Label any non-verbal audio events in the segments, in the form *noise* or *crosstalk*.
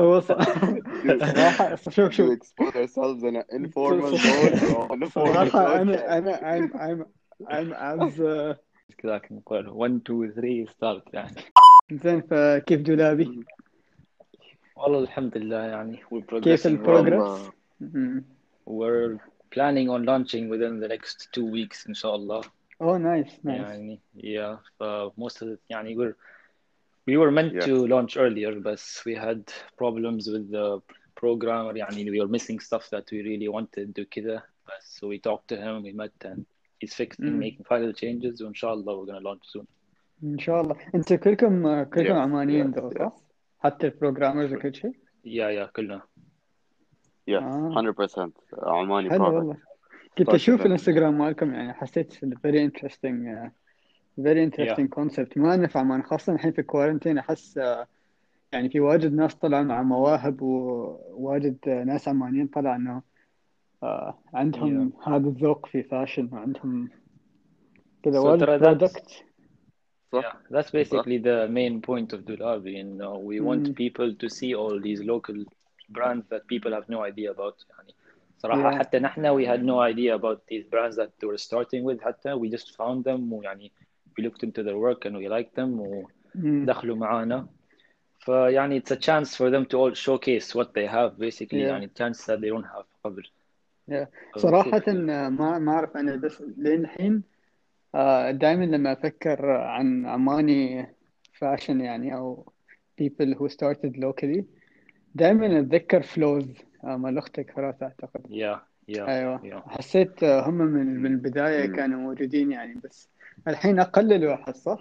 هو صراحة صراحة شوف to شوف expose ourselves in an informal mode or on a formal صراحة podcast. أنا أنا I'm I'm I'm as uh, كذاك نقول 1 2 3 ستارت يعني زين فكيف دولابي؟ والله الحمد لله يعني we're كيف progressing well. البروجرس؟ والله مم. we're planning on launching within the next two weeks إن شاء الله Oh nice nice يعني yeah ف most of it يعني we're we were meant Yeah. to launch earlier but we had problems with the programmer يعني we were missing stuff that we really wanted وكذا but so we talked to him we met and he's fixing Mm. making final changes وإن شاء الله we're gonna launch soon إن شاء الله أنتوا كلكم كلكم Yes, عمانيين yes, دو yes. صح؟ حتى البروجرامرز وكل شيء؟ yeah yeah كلنا Yes, آه 100% Armani حلو product. كنت طيب، أشوف تمام. الإنستغرام مالكم يعني حسيت very interesting uh, very interesting concept ما أنا في عمان خاصة الحين في الكوارنتين أحس uh, يعني في واجد ناس طلعوا مع مواهب وواجد uh, ناس عمانيين طلع إنه uh, عندهم هذا الذوق في فاشن وعندهم كذا So واجد برودكت صح؟ Yeah, that's basically the main point of Dulabi. And uh, we want Mm. people to see all these local brands that people have no idea about. يعني صراحة Yeah. حتى نحن we had no idea about these brands that they were starting with حتى we just found them ويعني we looked into their work and we liked them ودخلوا معانا. فيعني it's a chance for them to all showcase what they have basically Yeah. يعني chance that they don't have قبل. Yeah. So صراحة نشوف. ما ما أعرف أنا بس لين الحين دائما لما أفكر عن عماني فاشن يعني أو people who started locally دائما أتذكر فلوز مال أختك فراس أعتقد Yeah, yeah, أيوة yeah. حسيت آه، هم من من البداية مم. كانوا موجودين يعني بس الحين أقللوا أحس صح؟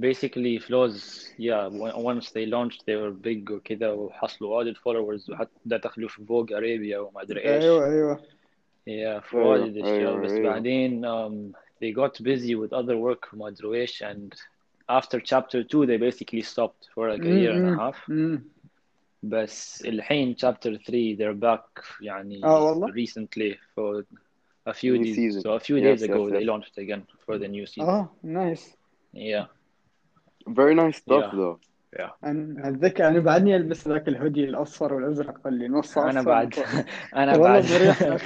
basically flows yeah once they launched they were big وكذا وحصلوا واجد followers وحتى دخلوا في فوق أرابيا وما أدري إيش أيوة أيوة yeah في واجد اشياء بس أيوة. بعدين um, they got busy with other work وما أدري إيش and after chapter 2 they basically stopped for like a year and a half. بس الحين chapter 3 they're back يعني آه والله؟ recently for a few New days season. so a few Yes, days yes, ago they yes. launched again for the new season آه نايس yeah Very nice stuff Yeah. though. yeah أنا أتذكر أنا بعدني ألبس ذاك الهودي الأصفر والأزرق اللي نصه انا *laughs* أصفر بعد ونصه- انا والله بعد *laughs*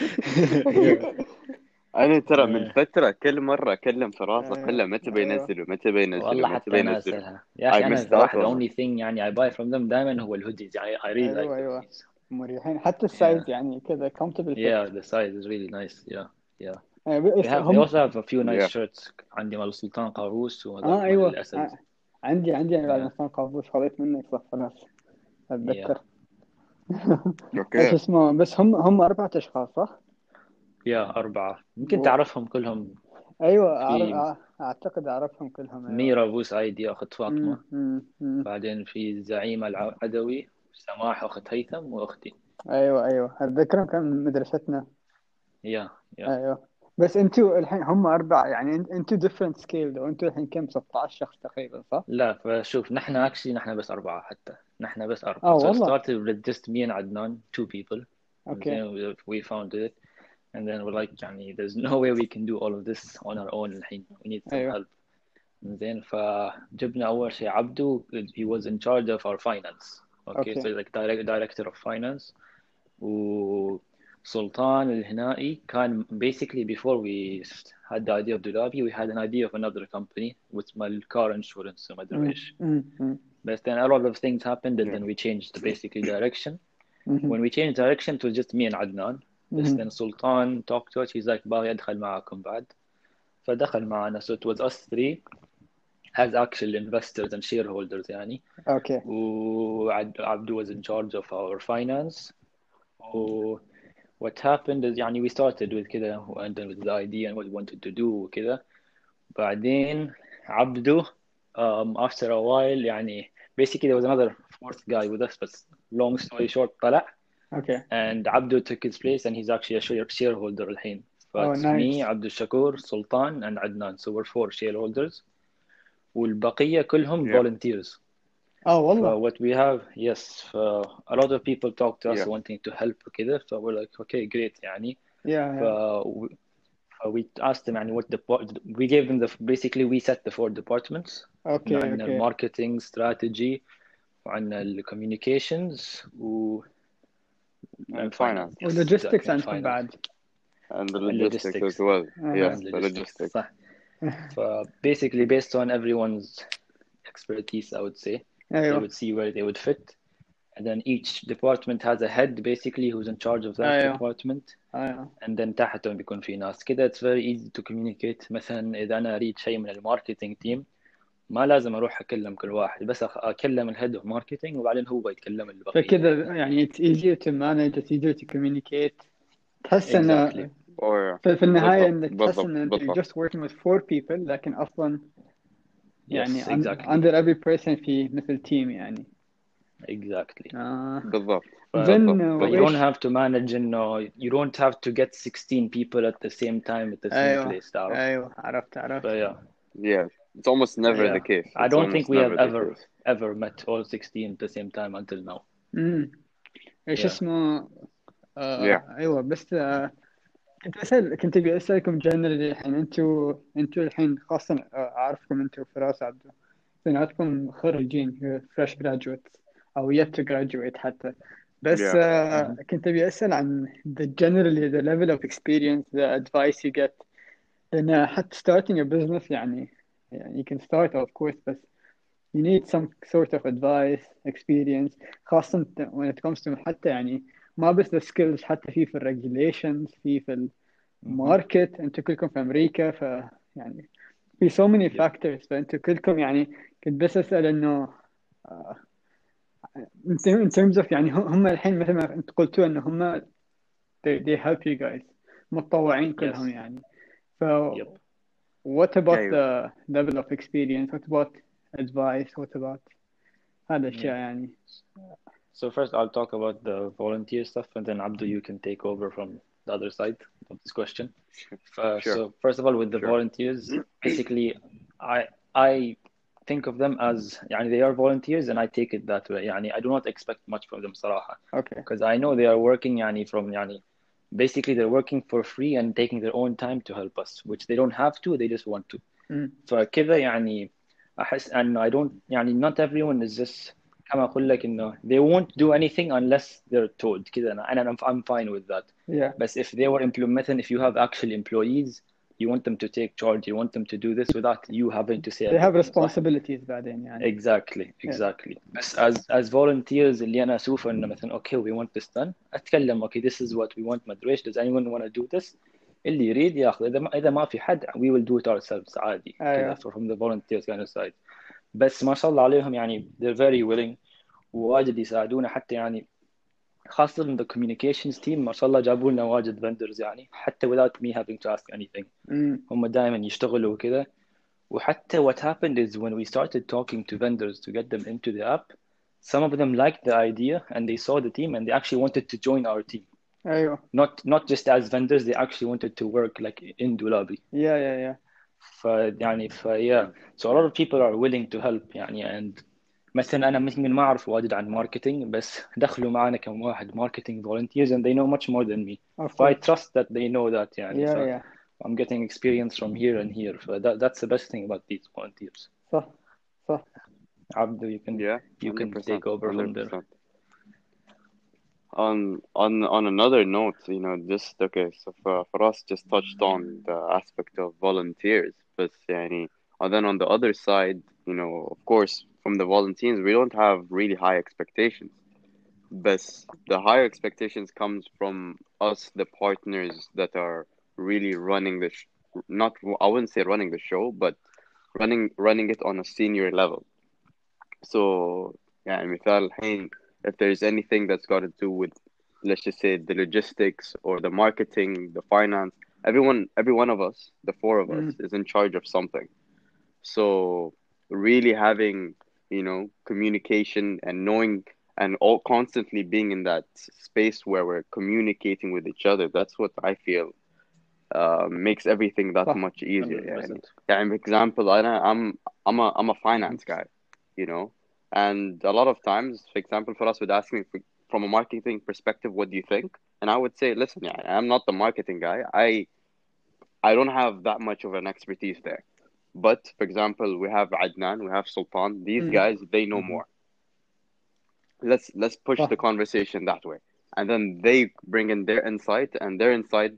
*laughs* أنا ترى من إيه. فترة كل مرة أكلم فراس أيوة. أقول له متى أيوة. بينزلوا متى بينزلوا والله متى حتى أنا بينزلوا اسالها يا أخي I أنا missed out صراحة the والله. only thing يعني I buy from them دائما هو الهوديز يعني I really like أيوة، the أيوة. hoodies مريحين حتى السايز يعني كذا comfortable fit. yeah the size is really nice yeah yeah يعني they بس have they هم also have a few nice Yeah. shirts عندي مال السلطان قاروس وهذاك آه مال أيوه الأسد آه، عندي عندي أنا بعد Yeah. ما كان قابوس خذيت منك صح خلاص أتذكر *laughs* إيش أوكي اسمه بس هم هم أربعة أشخاص صح؟ Yeah أربعة. يمكن و- تعرفهم كلهم. أيوه في- أعرف أعتقد أعرفهم كلهم أيوة. ميرا أبو سعيد أخت فاطمة. مم، مم،. بعدين في زعيمة العدوي سماح أخت هيثم وأختي. أيوه أيوه. اتذكرهم كان من مدرستنا؟ yeah yeah أيوه. بس أنتوا الحين هم أربعة يعني انت- أنتوا ديفرنت سكيل وانتوا الحين كم؟ 16 شخص تقريبا صح؟ لا فشوف نحن actually نحن بس أربعة حتى. نحن بس أربعة. so it والله. started with just me and Adnan two people. أوكي. Then we found it. and then we're like يعني there's no way we can do all of this on our own we need some help. زين فجبنا اول شيء Abdul, he was in charge of our finance. Okay, okay. so like direct, director of finance. وسلطان الهنائي كان basically before we had the idea of Doolabi we had an idea of another company with my car insurance وما ادري ايش but then a lot of things happened and yeah. then we changed basically direction. Mm-hmm. When we changed direction it was just me and Adnan بس مم. then Sultan talked to us he's like باغي ادخل معاكم بعد فدخل معنا so it was us three as actual investors and shareholders يعني اوكي وعبدو was in charge of our finance و what happened is يعني we started with كده and then with the idea and what we wanted to do وكده بعدين عبدو um, after a while يعني basically there was another fourth guy with us but long story short طلع Okay. And Abdul took his place and he's actually a shareholder الحين. But oh, nice. me, Abdul Shakoor, Sultan and Adnan. So we're four shareholders. والبقية كلهم yeah. volunteers. Oh, والله. what we have, yes. Uh, a lot of people talk to us yeah. wanting to help وكذا. So we're like, okay, great يعني. Yeah. yeah. Uh, we asked them and what the we gave them the basically we set the four departments okay, عندنا okay. marketing strategy وعندنا communications و And finance finance. yes ولوجيستكس exactly and عندكم finance بعد and the And logistics, logistics. as well. Uh-huh. Yes, and the logistics logistics. صح ف *laughs* basically based on everyone's expertise I would say they ايوه would see where they would fit and then each department has a head basically who's in charge of that أيوة. department ايوه and then تحتهم بيكون في ناس كده it's very easy to communicate مثلا إذا أنا أريد شيء من الماركتينج تيم ما لازم أروح أكلم كل واحد بس أكلم الهيد اوف ماركتينج وبعدين هو يتكلم البقية فكذا يعني it's easier to manage it's easier to communicate تحس انه في, بالضبط، انك تحس بالضبط، ان انت you're بالضبط. just working with four people لكن أصلا يعني yes un- exactly under every person في مثل team يعني exactly آه. بالضبط then uh, but you don't have to manage إنه you don't have to get 16 people at the same time at the same أيوه place تعرف أيوه عرفت but عرفت yeah Yeah, it's almost never Yeah. the case. I It's don't think almost we have never the ever case. ever met all 16 at the same time until now امم ايش Yeah. اسمه آه Yeah. ايوه بس آه كنت بسأل كنت ابي اسالكم جنرالي الحين انتوا انتوا الحين خاصة آه، اعرفكم انتوا فراس عبدو اثنيناتكم خريجين فريش جراجويت او yet to graduate حتى بس Yeah. آه كنت ابي اسال عن the generally the level of experience the advice you get لان حتى starting a business يعني يعني you can start of course بس you need some sort of advice experience خاصة when it comes to حتى يعني ما بس the skills حتى في في ال regulations في في الماركت انتوا كلكم في امريكا ف يعني في so many Yeah. factors فانتوا كلكم يعني كنت بس اسال انه آه، in term- in terms of يعني هم هم الحين مثل ما انت قلتوا انه هم they, they help you guys متطوعين كلهم Yes. يعني ف Yep. what about Yeah, the level of experience what about advice what about هذا الأشياء يعني So first, I'll talk about the volunteer stuff, and then Abdu, you can take over from the other side of this question. Uh, Sure. So first of all, with the Sure. volunteers, basically, I I think of them as يعني they are volunteers, and I take it that way. يعني I do not expect much from them صراحة, okay because I know they are working يعني from يعني basically they're working for free and taking their own time to help us, which they don't have to, they just want to. مم. فكذا يعني أحس أنه I don't يعني not everyone is just كما أقول لك إنه they won't do anything unless they're told كذا أنا أنا I'm fine with that yeah but if they were implementing if you have actual employees you want them to take charge you want them to do this without you having to say they have everything, صح؟ responsibilities بعدين يعني exactly exactly بس as as volunteers اللي أنا أشوف إنه مثلا okay we want this done أتكلم okay this is what we want ما أدري إيش does anyone want to do this اللي يريد ياخذ إذا ما إذا ما في حد we will do it ourselves عادي أيوة. كذا from the volunteers kind of side بس ما شاء الله عليهم يعني they're very willing وواجد يساعدونا حتى يعني خاصة the communications team ما شاء الله جابوا لنا واجد vendors يعني حتى without me having to ask anything. mm. هم دائما يشتغلوا وكذا وحتى what happened is when we started talking to vendors to get them into the app some of them liked the idea and they saw the team and they actually wanted to join our team. أيوة. not not just as vendors they actually wanted to work like in Doolabi yeah yeah yeah. ف يعني ف yeah. So a lot of people are willing to help يعني and مثلا انا يمكن ما اعرف واجد عن ماركتينج بس دخلوا معنا كم واحد marketing volunteers and they know much more than me of so I course trust that they know that يعني yeah ف yeah I'm getting experience from here and here so that, that's the best thing about these volunteers صح صح Abdu you can Yeah, you can 100%, take over from there 100%. On on on another note, you know, just okay, so for, for us just touched on the aspect of volunteers, but yani, and then on the other side, you know, of course, from the Valentines, we don't have really high expectations. But the higher expectations comes from us, the partners that are really running the, sh- not I wouldn't say running the show, but running running it on a senior level. So yeah, Mithal hey, if there's anything that's got to do with let's just say the logistics or the marketing, the finance, everyone every one of us, the four of us, mm. is in charge of something. So really having you know communication and knowing and all constantly being in that space where we're communicating with each other. That's what i feel uh, makes everything that much easier. 100%. yeah. an example I, i'm i'm a i'm a finance guy you know? And a lot of times for example Firas would ask me from a marketing perspective what do you think? And i would say listen yeah, i'm not the marketing guy. I i don't have that much of an expertise there. But for example, we have Adnan, we have Sultan. These Mm. guys, they know Mhm. more. Let's let's push صح. the conversation that way, and then they bring in their insight, and their insight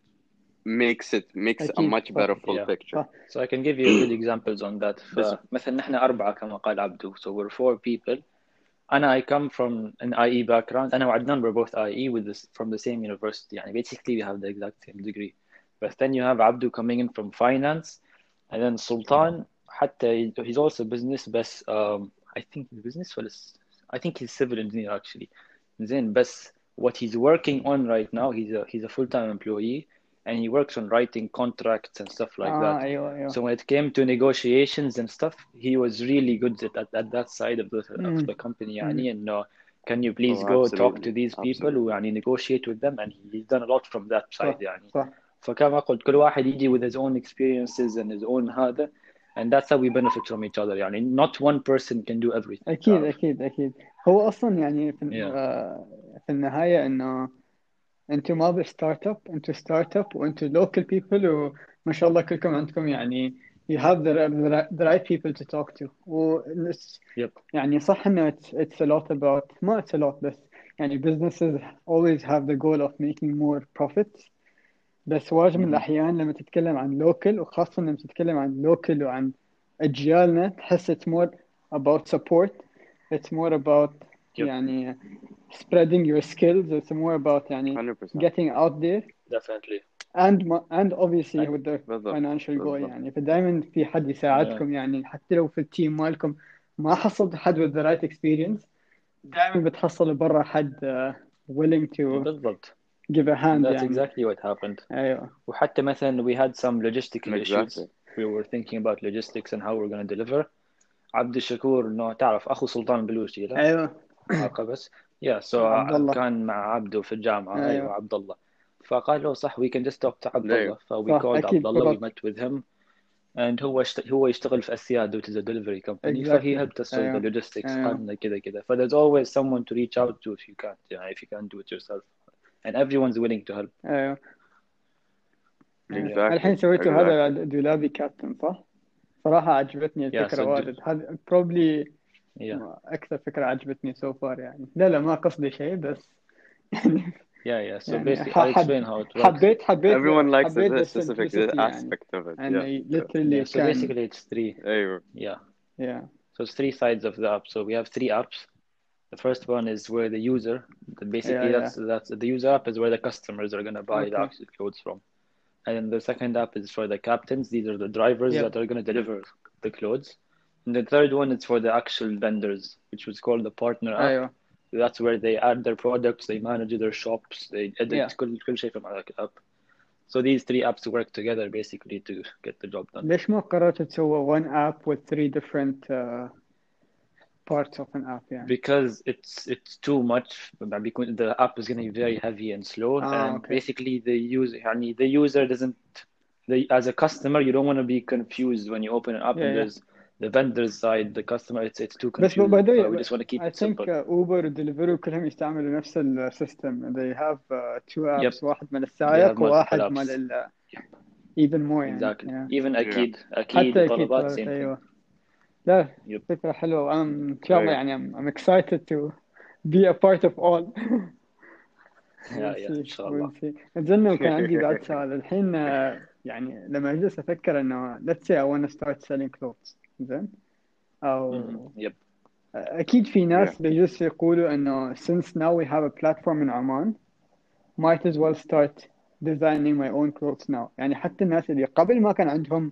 makes it makes a أكيد. much better full Yeah. picture. صح. So I can give you good examples on that. Yes. فمثلا نحن أربعة كما قال عبدو. So we're four people. أنا I come from an IE background. أنا وعدنان we're both IE with this from the same university. يعني basically we have the exact same degree. But then you have Abdu coming in from finance, and then Sultan حتى he's also business بس um, I think he's business ولا s- I think he's civil engineer actually. زين بس what he's working on right now he's a he's a full-time employee and he works on writing contracts and stuff like آه that. أيوه أيوه So when it came to negotiations and stuff, he was really good at, at, at that side of the Mm. of the company. يعني إنه can you please Oh, go talk to absolutely. these people Absolutely. ويعني negotiate with them and he's done a lot from that side صح يعني. صح فكما قلت كل واحد يجي with his own experiences and his own هذا and that's how we benefit from each other يعني not one person can do everything. أكيد تعرف. أكيد أكيد هو أصلا يعني في, Yeah. آه، في النهاية إنه أنتوا ما بستارت اب أنتوا ستارت اب وأنتوا local people وما شاء الله كلكم عندكم يعني you have the, the, the right people to talk to و Yep. يعني صح إنه it's, it's a lot about ما it's a lot بس يعني businesses always have the goal of making more profits بس واجد من Mhm. الأحيان لما تتكلم عن local وخاصة لما تتكلم عن local وعن أجيالنا تحس it's more about support it's more about Yep. يعني spreading your skills it's more about يعني 100%. getting out there Definitely. and and obviously with the بالضبط. financial goal. يعني فدائما في حد يساعدكم يعني حتى لو في التيم مالكم ما حصلت حد with the right experience دائما بتحصل برا حد uh, willing to بالضبط. Give a hand That's يعني exactly what happened. أيوه وحتى مثلا we had some logistical issues. Exactly. we were thinking about logistics and how we're going to deliver عبد الشكور انه تعرف اخو سلطان البلوشي لا أيوه علاقه بس yeah so عبد الله. كان مع عبده في الجامعة أيوة. أيوه عبد الله فقال له صح we can just talk to عبد أيوة. الله ف we called عبد الله we met with him and هو. هو يشتغل في اسياد which is a delivery company Exactly. he helped us with أيوة. the logistics أيوة. قال لنا كذا كذا ف there's always someone to reach out to if you can't يعني if you can't do it yourself and everyone's willing to help ايوه Exactly. الحين سويتوا Exactly. هذا دولابي كابتن صح؟ صراحة عجبتني الفكرة صدق. واجد هذا probably yeah أكثر فكرة عجبتني so far يعني لا لا ما قصدي شيء بس يعني yeah yeah so يعني basically حب- I'll explain how it works حبيت حبيت Everyone likes حبيت the the specific simplicity يعني. aspect of it. and Yeah. they literally yeah, so can basically it's three أيوة. yeah yeah So it's three sides of the app. So we have three apps. The first one is where the user, the basically Yeah, that's that's the user app is where the customers are gonna buy the Okay. actual clothes from. And then the second app is for the captains. These are the drivers Yep. that are gonna deliver the clothes. And the third one is for the actual vendors, which was called the partner app. أيوه That's where they add their products, they manage their shops, they edit Yeah. كل كل شيء from the app. So these three apps work together basically to get the job done. ليش ما قررتوا تسووا one app with three different uh, parts of an app يعني because it's it's too much بيكون the app is going to be very heavy and slow Ah, and okay. basically the user يعني the user doesn't the as a customer you don't want to be confused when you open an app Yeah, and yeah. there's the vendor side the customer it's it's too بس confusing by the way so we just want to keep I it think simple uh, Uber ودليفرو كلهم يستعملوا نفس السيستم they have uh, two apps Yep. واحد مال They have السائق multiple وواحد apps. مال ال even more يعني exactly yeah. even أكيد حتى أكيد أكيد طلبات طلبت، same thing أيوه لا Yep. فكرة حلوة I'm إن شاء الله أيوه. يعني I'm, I'm excited to be a part of all yeah We'll yeah see, إن شاء الله we'll see. أتذنى كان عندي بعد سؤال الحين آه، يعني لما أجلس أفكر إنه let's say I want to start selling clothes زين أو Mhm. yep أكيد في ناس بيجلسوا يقولوا إنه since now we have a platform in Oman might as well start designing my own clothes now يعني حتى الناس اللي قبل ما كان عندهم آه،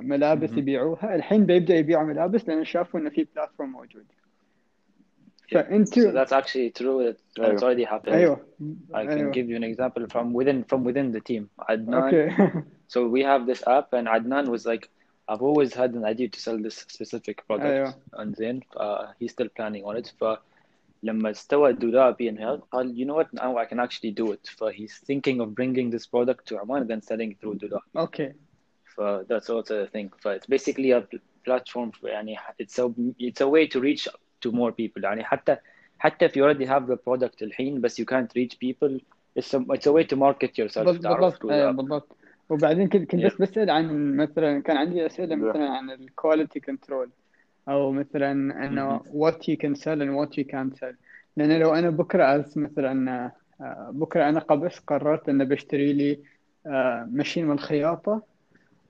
ملابس Mhm. يبيعوها الحين بيبدأ يبيعوا ملابس لأن شافوا إنه في بلاتفورم موجود Yeah. So فأنتوا that's actually true that that's أيوه. already happened أيوه I can أيوه give you an example from within from within the team Adnan أوكي So we have this app, and Adnan was like, I've always had an idea to sell this specific product. أيوة. And then uh, he's still planning on it. فلما استوى دولابي and health, قال, you know what, now I can actually do it. So he's thinking of bringing this product to Oman and then selling it through Dulabi. أوكي So that's also a thing. So it's basically a pl- platform for يعني it's a it's a way to reach to more people. يعني حتى حتى if you already have the product الحين but you can't reach people, it's a it's a way to market yourself. بالضبط أيوه app. بالضبط وبعدين كنت كنت Yeah. بس بسأل عن مثلا كان عندي أسئلة Yeah. مثلا عن الكواليتي كنترول أو مثلا إنه what you can sell and what you can't sell لأن لو أنا بكرة أز مثلا آه، بكرة أنا قبس قررت إن بشتري لي آه، ماشين من الخياطة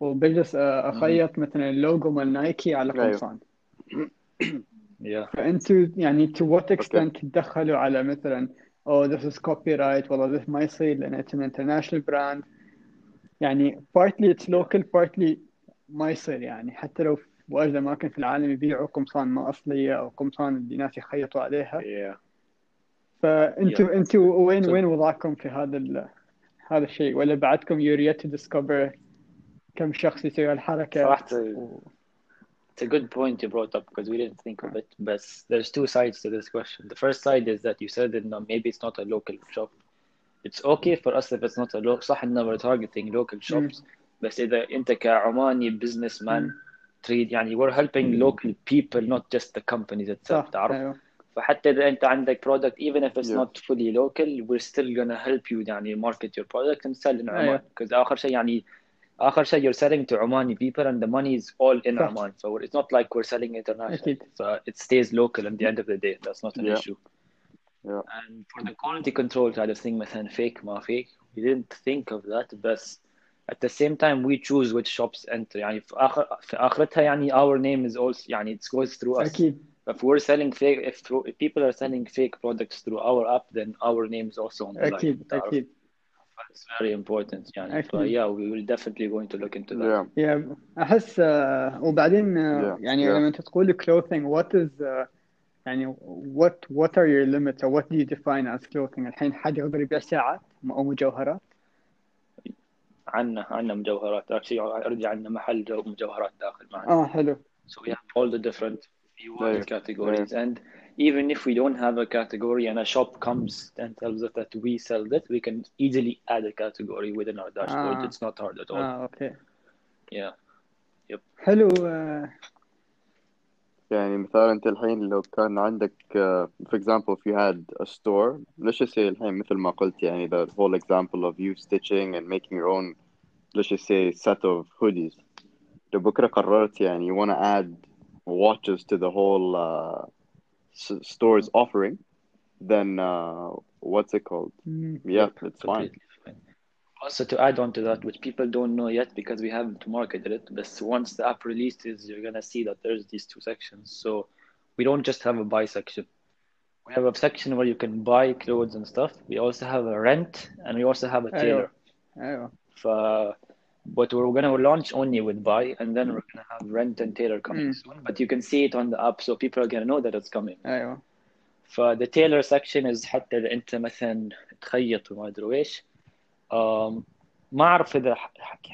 وبجلس آه، أخيط مثلا اللوجو مال نايكي على أيوه. قمصان. *clears throat* أيوه. فأنتوا يعني تو وات اكستنت تدخلوا على مثلا أو ذس از كوبي رايت والله ذس ما يصير لأن اتس ان انترناشونال براند يعني بارتلي اتس لوكال بارتلي ما يصير يعني. حتى لو واجد أماكن في العالم يبيعوا قمصان ما أصلية أو قمصان اللي ناس يخيطوا عليها. Yeah. فأنتوا أنتوا وين وين وضعكم في هذا هذا الشيء؟ ولا بعدكم يور تو ديسكفر كم شخص يسوي هالحركة صراحة و... It's a good point you brought up because we didn't think of it. But there's two sides to this question. The first side is that you said that no, maybe it's not a local shop. It's okay for us if it's not a local. صح إنه we're targeting local shops. بس إذا أنت كعماني businessman trade يعني we're helping local people not just the companies itself صح تعرف. أيوه فحتى إذا أنت عندك product even if it's Yeah. not fully local we're still gonna help you يعني market your product and sell in Oman أيوه. because آخر شيء يعني آخر شيء you're selling to Omani people and the money is all in صح. Oman so it's not like we're selling international أكيد. so it stays local at the end of the day that's not an Yeah. issue Yeah. and for the quality control side of thing مثلا fake ما fake we didn't think of that but at the same time we choose which shops enter يعني في آخر في آخرتها يعني our name is also يعني it goes through us أكيد if we're selling fake if, if people are selling fake products through our app then our name is also on the line أكيد تعرف. أكيد it's very important يعني أكيد. so yeah we will definitely going to look into that Yeah. يا احس آه، وبعدين آه، Yeah, يعني yeah. لما انت تقول clothing what is آه، يعني what what are your limits or what do you define as clothing الحين حد يقدر يبيع ساعات او مجوهرات عنا عنا مجوهرات actually already عنا محل جو- مجوهرات داخل معنا اه حلو so we have all the different Yeah. reward categories and even if we don't have a category and a shop comes and tells us that we sell this we can easily add a category within our dashboard Ah. it's not hard at all اه اوكي yeah حلو آه، يعني مثلا انت الحين لو كان عندك uh, for example if you had a store let's just say الحين مثل ما قلت يعني the whole example of you stitching and making your own let's just say set of hoodies لو بكرة قررت يعني you want to add watches to the whole uh, s- store's offering then uh, what's it called مم. yeah it's fine completely fine. Also, to add on to that, which people don't know yet because we haven't marketed it, but once the app releases, you're gonna see that there's these two sections. So we don't just have a buy section. We have a section where you can buy clothes and stuff. We also have a rent, and we also have a tailor. ايوه For, But we're gonna launch only with buy, and then we're gonna have rent and tailor coming Mm. soon. But you can see it on the app, so people are gonna know that it's coming. أيوه فذا تيلر سكشن از حتى اذا انت مثلا تخيط وما أدري إيش ما أعرف إذا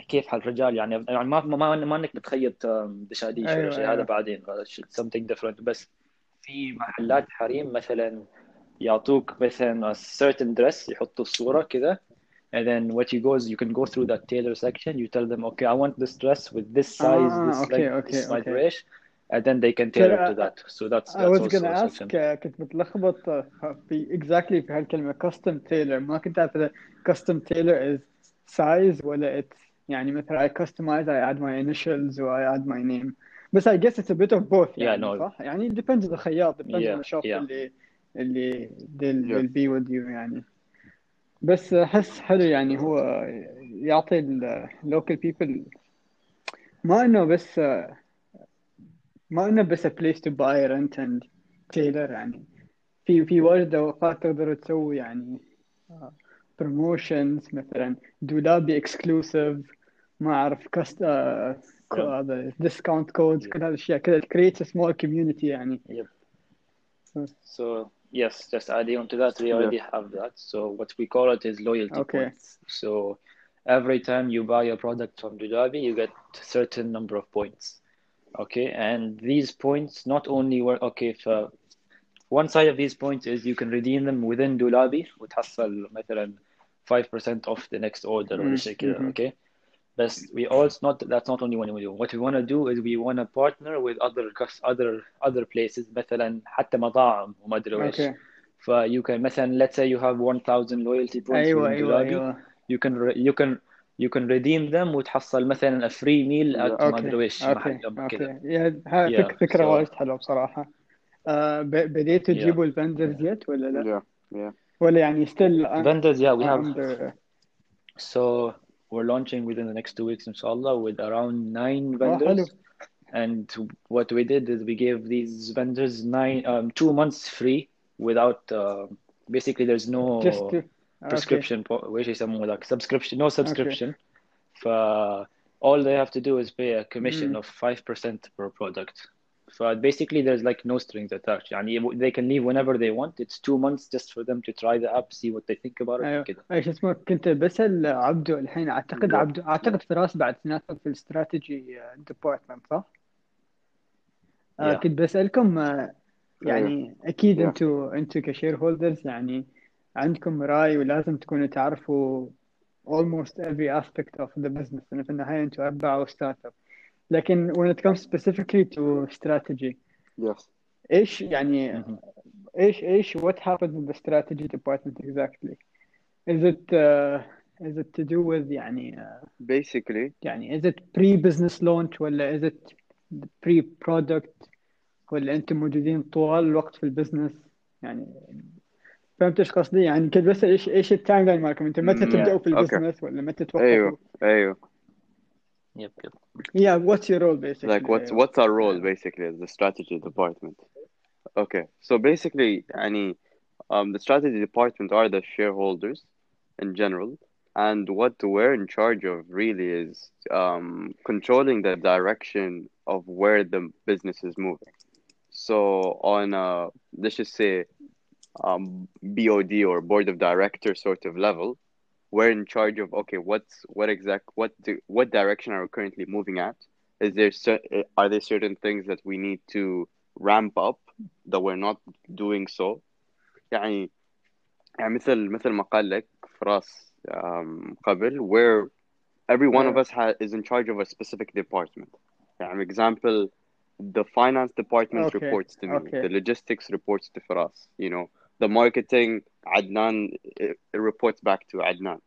كيف هالرجال يعني يعني ما ما ما إنك بتخيط دشاديش أيوة، ولا شيء أيوة. هذا بعدين something different بس في محلات حريم مثلا يعطوك مثلا a certain dress يحطوا الصورة كذا and then what you go is you can go through that tailor section you tell them okay I want this dress with this size Ah, this okay, length okay, this ما okay. أدري ايش and then they can tailor to I- that so that's I that's was also gonna a ask section آه، كنت متلخبط آه، في exactly في هالكلمة custom tailor ما كنت أعرف إذا custom tailor is size ولا it's يعني مثلا I customize I add my initials or I add my name بس I guess it's a bit of both Yeah, يعني no. صح يعني it depends on the خياط depends Yeah, on the shop yeah. اللي اللي they'll, Yeah. they'll be with you يعني بس احس حلو يعني هو يعطي اللوكل بيبل ما إنه بس ما إنه بس بليس تو باي رنت اند تيلر يعني. في في واجد أوقات تقدروا تسوي يعني آه، بروموشنز مثلا دولابي اكسكلوسيف ما أعرف كاست آه، هذا ديسكاونت كودز كل هذه الأشياء كذا كريت سمول كوميونتي يعني. Yep. so Yes, just adding on to that, we already yeah. have that. So what we call it is loyalty okay. points. So every time you buy a product from Doolabi, you get a certain number of points. Okay, and these points not only work. Okay, for uh, one side of these points is you can redeem them within Doolabi وتحصل مثلا 5% off the next order mm-hmm. or mm-hmm. okay But we also not that's not only what we do. What we want to do is we want to partner with other cus- other other places مثلا حتى مطاعم وما ادري ايش. اوكي ف you can مثلا let's say you have 1000 loyalty points ايوه within ايوه Dulabi ايوه you can re- you can you can redeem them وتحصل مثلا a free meal at ما اوكي ادري ايش اوكي محل كذا اوكي يا- هاي yeah فك- فكرة so وايد حلوة بصراحة آه ب- بديتوا yeah تجيبوا الفندرز يت ولا لا؟ Yeah, yeah. ولا يعني still vendors yeah we have under so we're launching within the next two weeks, inshallah, with around nine vendors. Oh, and what we did is we gave these vendors nine um, two months free without uh, basically there's no to, prescription okay. which is someone like subscription no subscription okay. For, all they have to do is pay a commission mm. of 5% per product so basically there's like no strings attached يعني they can leave whenever they want it's two months just for them to try the app see what they think about it ايوه كده ايش اسمه كنت بسأل عبدو الحين اعتقد Yeah. عبدو اعتقد فراس بعد سنتكم في الاستراتيجي ديبارتمنت صح؟ آه yeah كنت بسألكم آه ايوه يعني اكيد Yeah. انتوا انتوا كشير هولدرز يعني عندكم رأي ولازم تكونوا تعرفوا almost every aspect of the business لأن في النهاية انتوا أربعة ستارت اب لكن when it comes specifically to strategy Yes. ايش يعني Mhm. ايش ايش what happens in the strategy department exactly is it uh, is it to do with يعني uh, Basically, يعني is it pre-business launch ولا is it pre-product ولا انتم موجودين طوال الوقت في البزنس يعني فهمت ايش قصدي يعني كنت بس ايش ايش التايم لاين مالكم انتم متى mm, تبدأوا في okay. البزنس ولا متى توقفوا ايوه ايوه Yep, yep. Yeah, what's your role basically? Like, what's what's our role basically as the strategy department? Okay, so basically, any um, the strategy department are the shareholders in general, and what we're in charge of really is um, controlling the direction of where the business is moving. So on a let's just say um, BOD or board of director sort of level, we're in charge of okay what's what exact what do what direction are we currently moving at is there eh, are there certain things that we need to ramp up that we're not doing so يعني يعني مثل مثل ما قال لك فراس um, قبل where every one yeah. of us ha- is in charge of a specific department يعني example the finance department okay. reports to me okay. the logistics reports to Firas you know the marketing Adnan it, it reports back to Adnan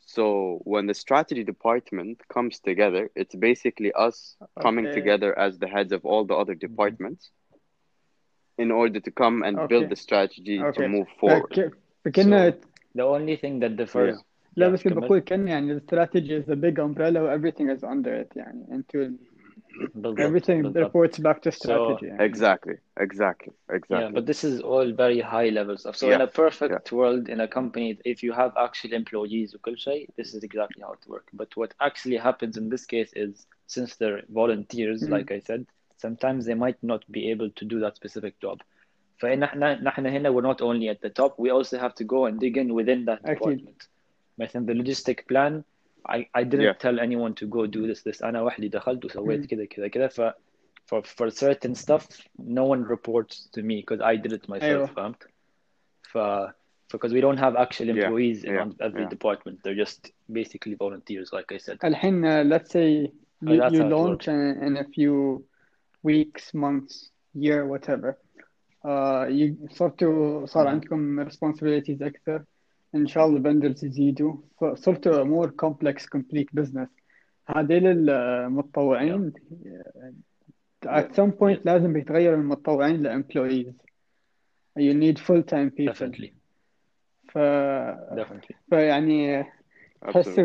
so when the strategy department comes together it's basically us coming okay together as the heads of all the other Mhm. departments in order to come and build okay the strategy to okay move forward فك... فكنا so the only thing that yeah differs لا yeah بس كنت كمل بقول كنا يعني the strategy is a big umbrella و everything is under it يعني انتوا بالضبط everything بالضبط reports back to so strategy يعني exactly exactly Yeah, exactly but this is all very high levels of. So in yeah a yeah perfect world, in a company, if you have actual employees وكل شيء, this is exactly how it works. But what actually happens in this case is, since they're volunteers, مم. like I said, sometimes they might not be able to do that specific job. فنحن نحن هنا we're not only at the top, we also have to go and dig in within that أكيد department. مثلا the logistic plan, I, I yeah didn't tell anyone to go do this this أنا وحدي دخلت وسويت مم. كذا كذا كذا ف for for certain stuff no one reports to me because I did it myself أيوه فهمت ف because we don't have actual yeah employees in yeah on every yeah department they're just basically volunteers like I said الحين uh, let's say so you, that's you how it launch works in, in a few weeks months year whatever uh, you صرتوا صار Mhm. عندكم responsibilities أكثر إن شاء الله الفندرز يزيدوا. صرتوا مور كومبلكس كومبليت بزنس هذيل المتطوعين ات سم بوينت لازم بيتغير المتطوعين لامبلويز يو نيد فول تايم بيبل ديفنتلي ف فيعني تحس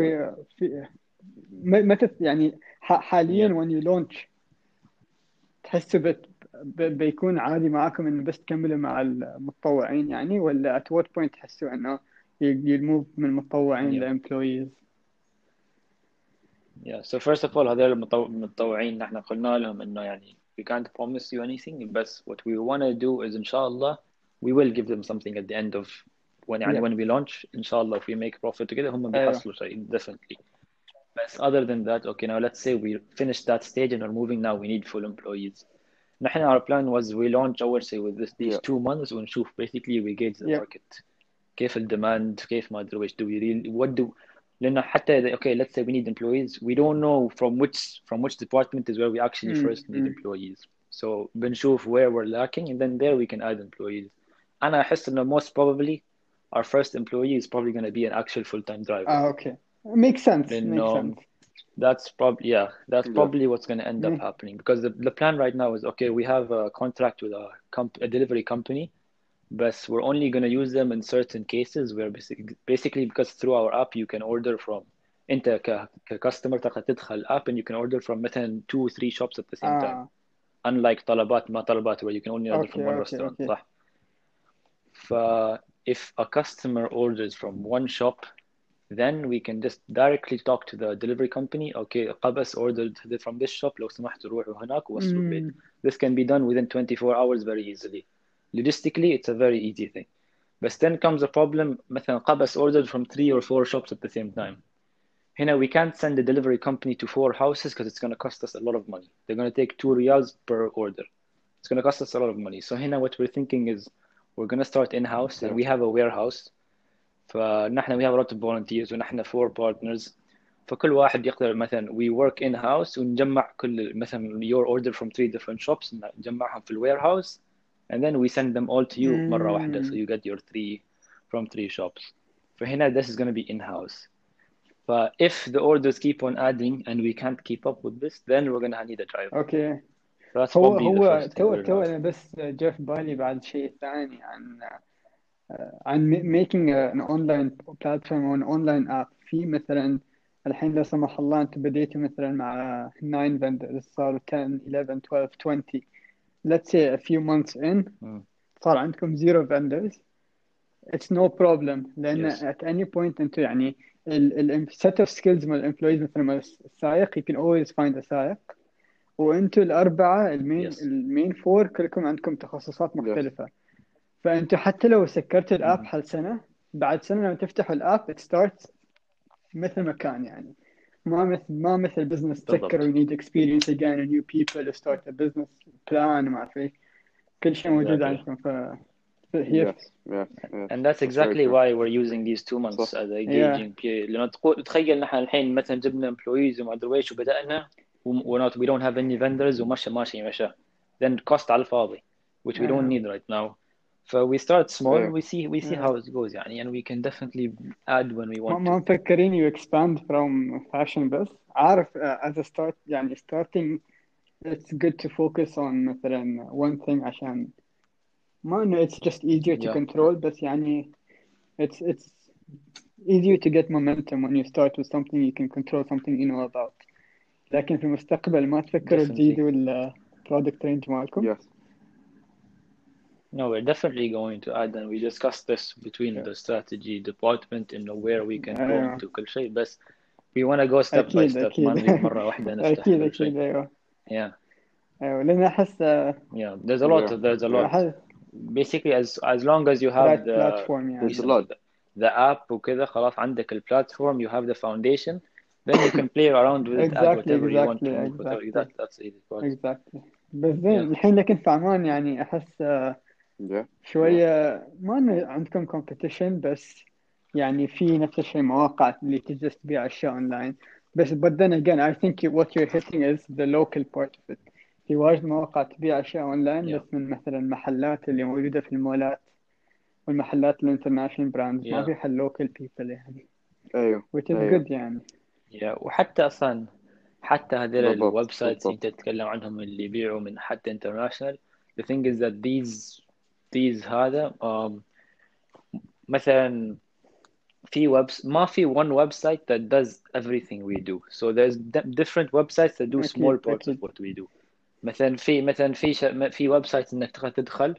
متى يعني حاليا وين يو لونش تحس بت بيكون عادي معاكم إنه بس تكملوا مع المتطوعين يعني ولا ات وات بوينت تحسوا إنه you, you move من متطوعين yeah ل employees Yeah, so first of all هذول المتطو- المتطوعين نحن قلنا لهم انه يعني we can't promise you anything بس what we want to do is ان شاء الله we will give them something at the end of when يعني yeah when we launch ان شاء الله if we make profit together هم ايوه بيحصلوا شيء definitely بس other than that okay now let's say we finish that stage and are moving now we need full employees نحن our plan was we launch أول شيء with this, these yeah two months ونشوف basically we gauge the yeah market كيف الديماند كيف ما ادري ايش do we really what do لأن حتى إذا- okay let's say we need employees we don't know from which from which department is where we actually mm, first need mm. employees so بنشوف where we're lacking and then there we can add employees أنا أحس إنه most probably our first employee is probably going to be an actual full-time driver اه اوكي makes sense makes لأنه sense that's probably yeah that's Yeah. probably what's going to end up Yeah. happening because the, the plan right now is okay we have a contract with a comp a delivery company but we're only going to use them in certain cases where basically, basically because through our app you can order from انت ك ككاستمر تقدر تدخل app and you can order from مثلا two or three shops at the same time آه. unlike طلبات ما طلبات where you can only order from Okay, one okay, restaurant okay. صح ف if a customer orders from one shop then we can just directly talk to the delivery company okay قبس ordered from this shop لو سمحت روحوا هناك ووصلوا البيت مم. this can be done within 24 hours very easily logistically it's a very easy thing. But then comes a problem مثلا قبس ordered from three or four shops at the same time. هنا we can't send a delivery company to four houses because it's going to cost us a lot of money. They're going to take two rials per order. It's going to cost us a lot of money. So هنا what we're thinking is we're going to start in-house. And we have a warehouse. فنحن we have a lot of volunteers ونحن four partners. فكل واحد يقدر مثلا we work in house ونجمع كل مثلا your order from three different shops نجمعهم في الوير warehouse and then we send them all to you مرة واحدة so Mm. you get your three from three shops فهنا this is going to be in house but if the orders keep on adding and we can't keep up with this then we're going to need a driver اوكي so that's هو probably the هو first thing تو we're تو gonna انا بس جاء في بالي بعد شيء ثاني عن عن making an online platform or an online app في مثلا الحين لا سمح الله انت بديتوا مثلا مع 9 vendors صاروا 10 11 12 20 let's say a few months in Mm. صار عندكم zero vendors it's no problem لأن Yes. at any point أنتوا يعني ال ال set of skills مال الامبلويز مثل ما السائق you can always find a سائق وأنتوا الأربعة المين Yes. المين فور كلكم عندكم تخصصات مختلفة فأنتوا حتى لو سكرتوا الأب Mhm. حل سنه بعد سنة لما تفتحوا الأب it starts مثل ما كان يعني ما مثل ما مثل بزنس بالضبط. تسكر we need experience again and new people to start a business plan ما اعرف ايه كل شيء موجود Exactly. عندكم ف ف- هي Yes, yes, yes. And that's That's very exactly true. why we're using these two months صح. as a gauging period. لأنه تقول تخيل نحن الحين مثلا جبنا employees وما أدري إيش وبدأنا و not we don't have any vendors ومشى ماشي مشى. Then cost على الفاضي which we don't Yeah. need right now. So we start small Yeah. we see we see Yeah. how it goes يعني and we can definitely add when we ما want ما to. مفكرين you expand from fashion بس عارف uh, as a start يعني starting it's good to focus on مثلا one thing عشان ما انه it's just easier to Yeah. control بس يعني it's it's easier to get momentum when you start with something you can control something you know about لكن في المستقبل ما تفكروا Definitely. تزيدوا ال product range مالكم Yes. No, we're definitely going to add and we discussed this between Yeah. the strategy department and where we can go أيوة. into كل شيء بس we want to go step by أكيد step ما أكيد نريد مرة واحدة نفتح أكيد كل شيء. أكيد أيوه Yeah. أيوه لأن أحس uh, Yeah, there's a lot. Yeah. There's a lot. أحس Basically, as as long as you have right the platform يعني There's a lot. the app وكذا خلاص عندك ال platform, you have the foundation, then you can play around with it, add Exactly, whatever you want to exactly, move, whatever. exactly. That that's the easy part. exactly بس زين Yeah. الحين لكن في عمان يعني أحس uh, شوية ما عندكم competition بس يعني في نفس الشيء مواقع اللي تجلس تبيع أشياء أونلاين بس but then again I think you- what you're hitting is the local part of it في واجد مواقع تبيع أشياء أونلاين Yeah. بس من مثلا المحلات اللي موجودة في المولات والمحلات الانترناشونال براندز ما Yeah. في حل local people يعني أيوه which is أيوه. good يعني Yeah. وحتى أصلا حتى هذول الويب سايتس. أنت تتكلم عنهم اللي يبيعوا من حتى international the thing is that these these هذا um, مثلا في ويب ما في one website that does everything we do so there's di- different websites that do small أكيد parts of أكيد what we do مثلا في مثلا في ش... في ويب سايت انك تقدر تدخل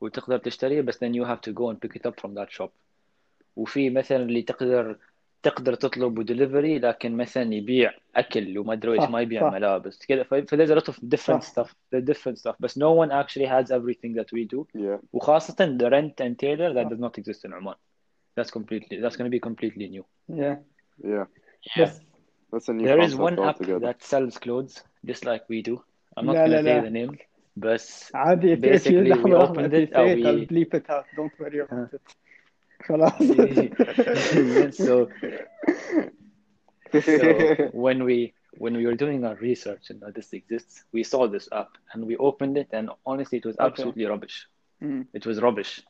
وتقدر تشتري بس then you have to go and pick it up from that shop وفي مثلا اللي تقدر تقدر تطلب دليفري لكن مثلا يبيع اكل وما ادري إيش ما يبيع صح. ملابس كذا فذيز لوت اوف ديفرنت ستاف ديفرنت ستاف بس نو ون اكشلي هاز everything ذات وي دو وخاصه ذا رنت اند تيلر ذات does not exist in Oman that's completely that's going to be completely new yeah yeah yes that's a new there is one app together. that sells clothes just like we do I'm not going to say the name بس عادي if you لحظه لحظه if you bleep it out don't worry about it خلاص *laughs* *laughs* so so *laughs* when we when we were doing our research and that this exists we saw this app and we opened it and honestly it was Okay. absolutely rubbish Mm. it was rubbish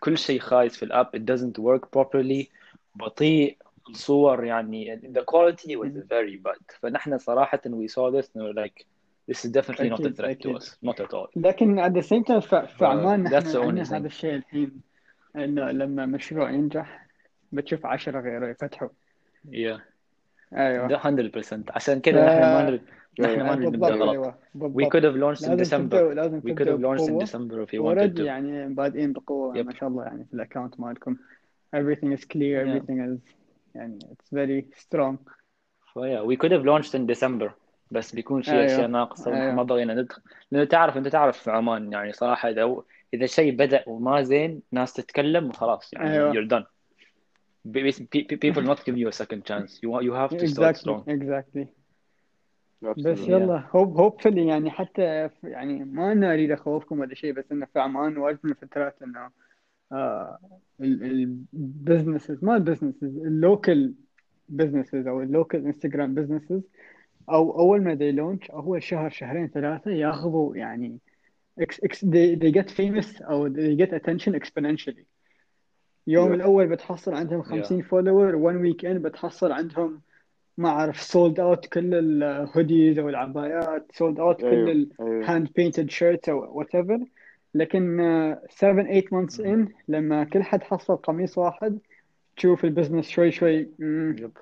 كل شيء خايس في الاب it doesn't work properly بطيء الصور يعني the quality was very bad فنحن صراحة we saw this and we were like this is definitely not a أكيد threat to أكيد us not at all لكن at the same time ف- في عمان that's the نحن only عندنا thing هذا الشيء الحين إنه لما مشروع ينجح بتشوف عشرة غيره يفتحوا. يا أيوه. ده 100% عشان كده إحنا ما نرد نحن ما نرد نبدا غلط وي كود هاف لونش ان ديسمبر وي كود هاف لونش ان ديسمبر if you wanted يعني بادئين بقوة yep. ما شاء الله يعني في الاكونت مالكم. Everything is clear yeah. everything is يعني it's very strong. So yeah we could have launched in December بس بيكون في أيوه. اشياء ناقصة أيوه. ما بغينا ندخل لأنه تعرف أنت تعرف في عمان يعني صراحة إذا إذا شيء بدأ وما زين ناس تتكلم وخلاص يعني أيوه. you're done. People not give you a second chance. You you have to start exactly strong. exactly. بس يلا هوب هوبفلي يعني حتى يعني ما أنا أريد أخوفكم ولا شيء بس انه في عمان واجد من الفترات إنه آه البزنسز ما البزنسز اللوكل بزنسز أو اللوكل انستغرام بزنسز أو أول ما they launch أول شهر شهرين ثلاثة ياخذوا يعني they, they get famous أو they get attention exponentially. يوم Yeah. الأول بتحصل عندهم yeah. 50 فولور one weekend بتحصل عندهم ما أعرف سولد اوت كل الهوديز أو العبايات سولد اوت كل ال hand painted shirts أو whatever. لكن 7 8 months in لما كل حد حصل قميص واحد تشوف البزنس شوي شوي yep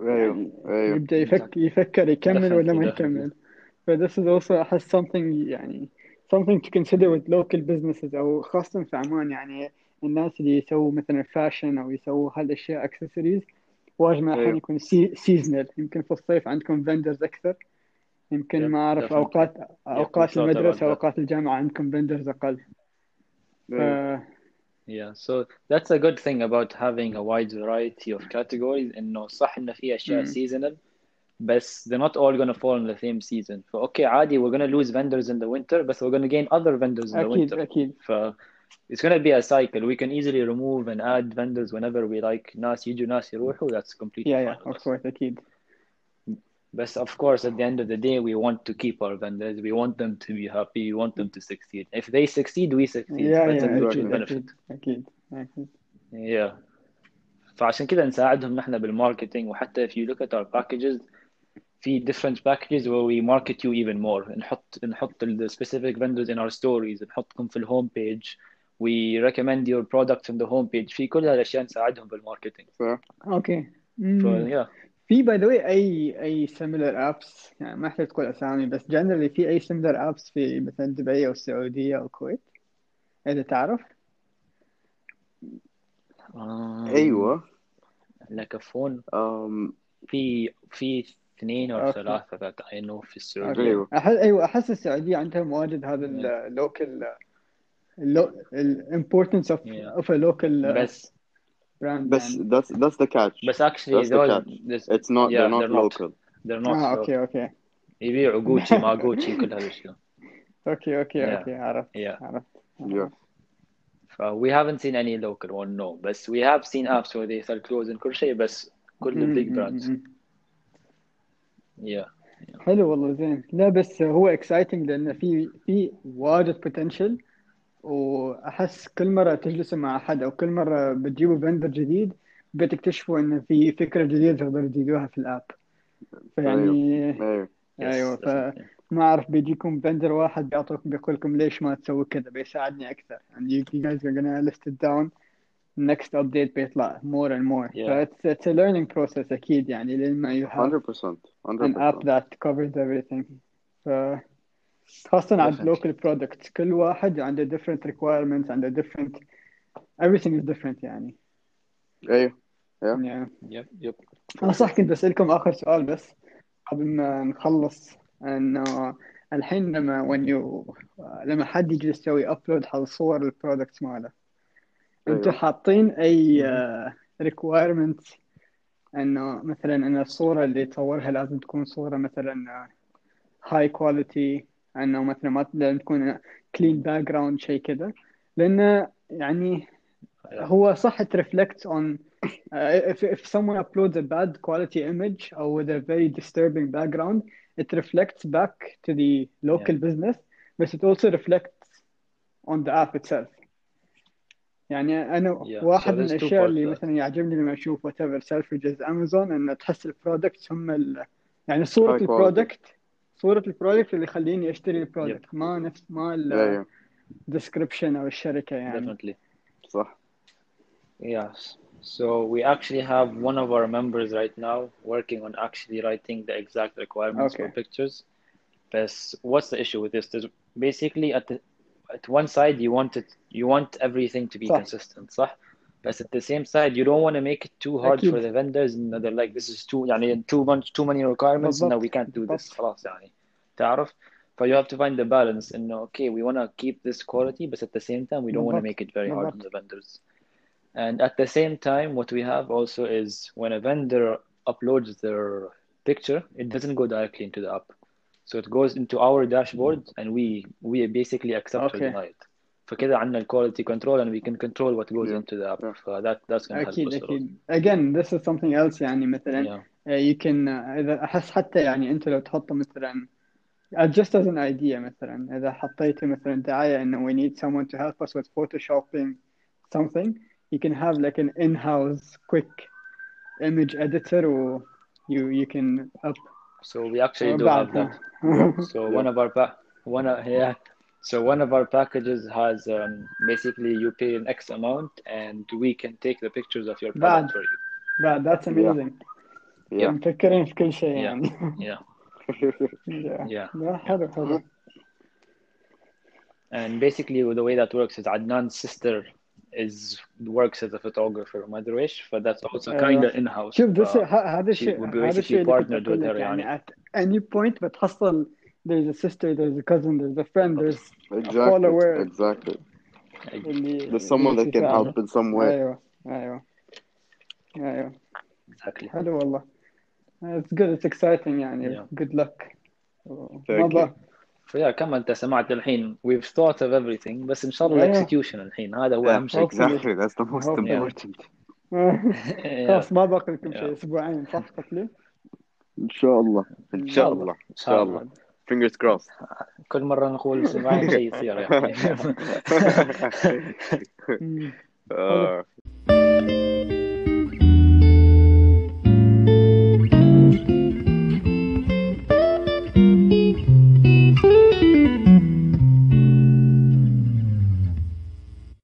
أيوه أيوه. يبدأ يفك exactly يفكر يكمل ولا ما يكمل. ف this is also أحس something يعني something to consider with local businesses أو خاصة في عمان يعني الناس اللي يسووا مثلا فاشن أو يسووا هالأشياء اكسسوارز واجد ما أحيانا أيوه. يكون سيزونال يمكن في الصيف عندكم فندرز أكثر. يمكن ما أعرف اوقات أوقات المدرسة أوقات الجامعة عندكم فندرز أقل. Yeah, so that's a good thing about having a wide variety of categories. And no, صح إن في أشياء mm. seasonal, بس they're not all gonna fall in the same season فأوكي عادي we're gonna lose vendors in the winter but we're gonna gain other vendors in the أكيد winter أكيد ف it's gonna be a cycle we can easily remove and add vendors whenever we like ناس يجوا ناس يروحوا that's completely yeah fine yeah with of us course أكيد But of course, at the end of the day, we want to keep our vendors. We want them to be happy. We want them to succeed. If they succeed, we succeed. yeah That's a yeah mutual أكيد benefit. أكيد أكيد أكيد Yeah. فعشان كده نساعدهم نحن بالماركتينج وحتى if you look at our packages في different packages where we market you even more. نحط نحط ال specific vendors in our stories. نحطكم في الهوم page. We recommend your products on the home page. في كل هالأشياء نساعدهم بالماركتينج مم. yeah. في باي ذا واي اي أي سيميلر ابس يعني ما أحتاج تقول أسامي بس جنرالي في أي سيميلر ابس في مثلا دبي أو السعودية أو الكويت؟ إذا تعرف. أيوه. like a phone. um, في في اثنين أو ثلاثة انه في السعودية. أيوه. احس السعودية عندها مواجد هذا اللوكل الامبورتنس اوف اوف لوكال بس. براند بس ذاتس ذاتس ذا كاتش بس اكشلي اتس نوت ذير نوت لوكال ذير نوت أوكي أوكي يبيعوا جوتشي ما *laughs* جوتشي كل هذا الاشياء أوكي أوكي أوكي عرفت عرفت Uh, we haven't seen any local one, no. But we have seen mm. apps where they sell clothes and crochet, but mm -hmm. Yeah. yeah حلو والله زين. لا بس هو اكسايتنج لأن في في واجد بوتنشل وأحس كل مرة تجلسوا مع أحد أو كل مرة بتجيبوا فندر جديد بتكتشفوا إن في فكرة جديدة تقدروا تزيدوها في الاب فيعني أيوه أيوه. definitely. فما أعرف بيجيكم فندر واحد بيعطوك بيقول لكم ليش ما تسوي كذا؟ بيساعدني أكثر. you, you guys are gonna list it down. next update بيطلع more and more ف yeah it's, it's a learning process اكيد يعني لما you have 100% an app 100% that covers everything ف خاصة على definitely local products كل واحد عنده different requirements عنده different everything is different يعني ايوه yeah يعني yep yep أنا صح كنت بسألكم آخر سؤال بس قبل ما نخلص إنه الحين لما when you لما حد يجلس يسوي upload حق صور البرودكتس ماله أيوه حاطين أي Mhm. uh, requirements إنه مثلا إن الصورة اللي تصورها لازم تكون صورة مثلا هاي كواليتي انه مثلا ما لازم تكون كلين باك جراوند شيء كذا لأنه يعني هو صح on uh, if, if someone uploads a bad quality image or with a very disturbing background it reflects back to the local yeah business but it also reflects on the app itself يعني أنا Yeah, so واحد من there's two الاشياء اللي that. مثلا يعجبني لما أشوف وات ايفر سيلفرجز امازون ان تحس البرودكتس هم ال... يعني quality. البرودكت صورة البرودكت اللي يخليني اشتري البرودكت ما نفس ما Yeah, yeah. الديسكربشن أو الشركة يعني Definitely. صح. Yes. So we actually have one of our members right now working on actually writing the exact requirements for Okay. pictures. But what's the issue with this? There's basically at the at one side you want it you want everything to be صح. consistent, صح? But at the same side you don't want to make it too hard أكيد. for the vendors and they're like this is too يعني too much too many requirements no بالضبط. we can't do this بالضبط. خلاص يعني تعرف ف you have to find the balance انه okay we want to keep this quality but at the same time we don't want to بالضبط. make it very hard on بالضبط. the vendors and at the same time what we have also is when a vendor uploads their picture it doesn't go directly into the app so it goes into our dashboard and we we basically accept or Okay. deny it فكده عندنا quality control and we can control what goes Yeah. into the app Yeah. so that that's gonna help اكيد us a lot اكيد again this is something else يعني مثلا yeah uh, you can uh, اذا احس حتى يعني انت لو تحط مثلا uh, just as an idea مثلا اذا حطيت مثلا دعاية انه we need someone to help us with photoshopping something you can have like an in-house quick image editor or you you can up so we actually do have that *laughs* So Yeah. one of our pa- one of, yeah. So one of our packages has um, basically you pay an X amount and we can take the pictures of your product Bad. for you. But that's amazing Yeah. مفكرين *laughs* في كل شيء Yeah. يعني Yeah, yeah. yeah. لا حلو حلو And basically the way that works is Adnan's sister is works as a photographer ما ادري ايش ف that's also أيوة. kind of in house. شوف this ه- هذا الشيء we هذا basically الشيء اللي كنت partnered أقول with لك her يعني يعني. at any point بتحصل there's a sister there's a cousin there's a friend there's Exactly. follower. Exactly. اللي There's someone that can يساعد. help in some way. ايوه ايوه ايوه exactly. حلو والله it's good it's exciting يعني Yeah. good luck Thank you. فيا كما أنت سمعت الحين we've thought of everything بس إن شاء الله execution الحين هذا هو Yeah, أهم شيء. exactly. That's the most important. *laughs* خلاص ما باقي لكم. شيء أسبوعين صح قتلي؟ إن شاء الله. إن شاء الله. إن شاء الله. Fingers crossed. كل مرة نقول أسبوعين *laughs* شيء يصير يعني. *laughs* Uh,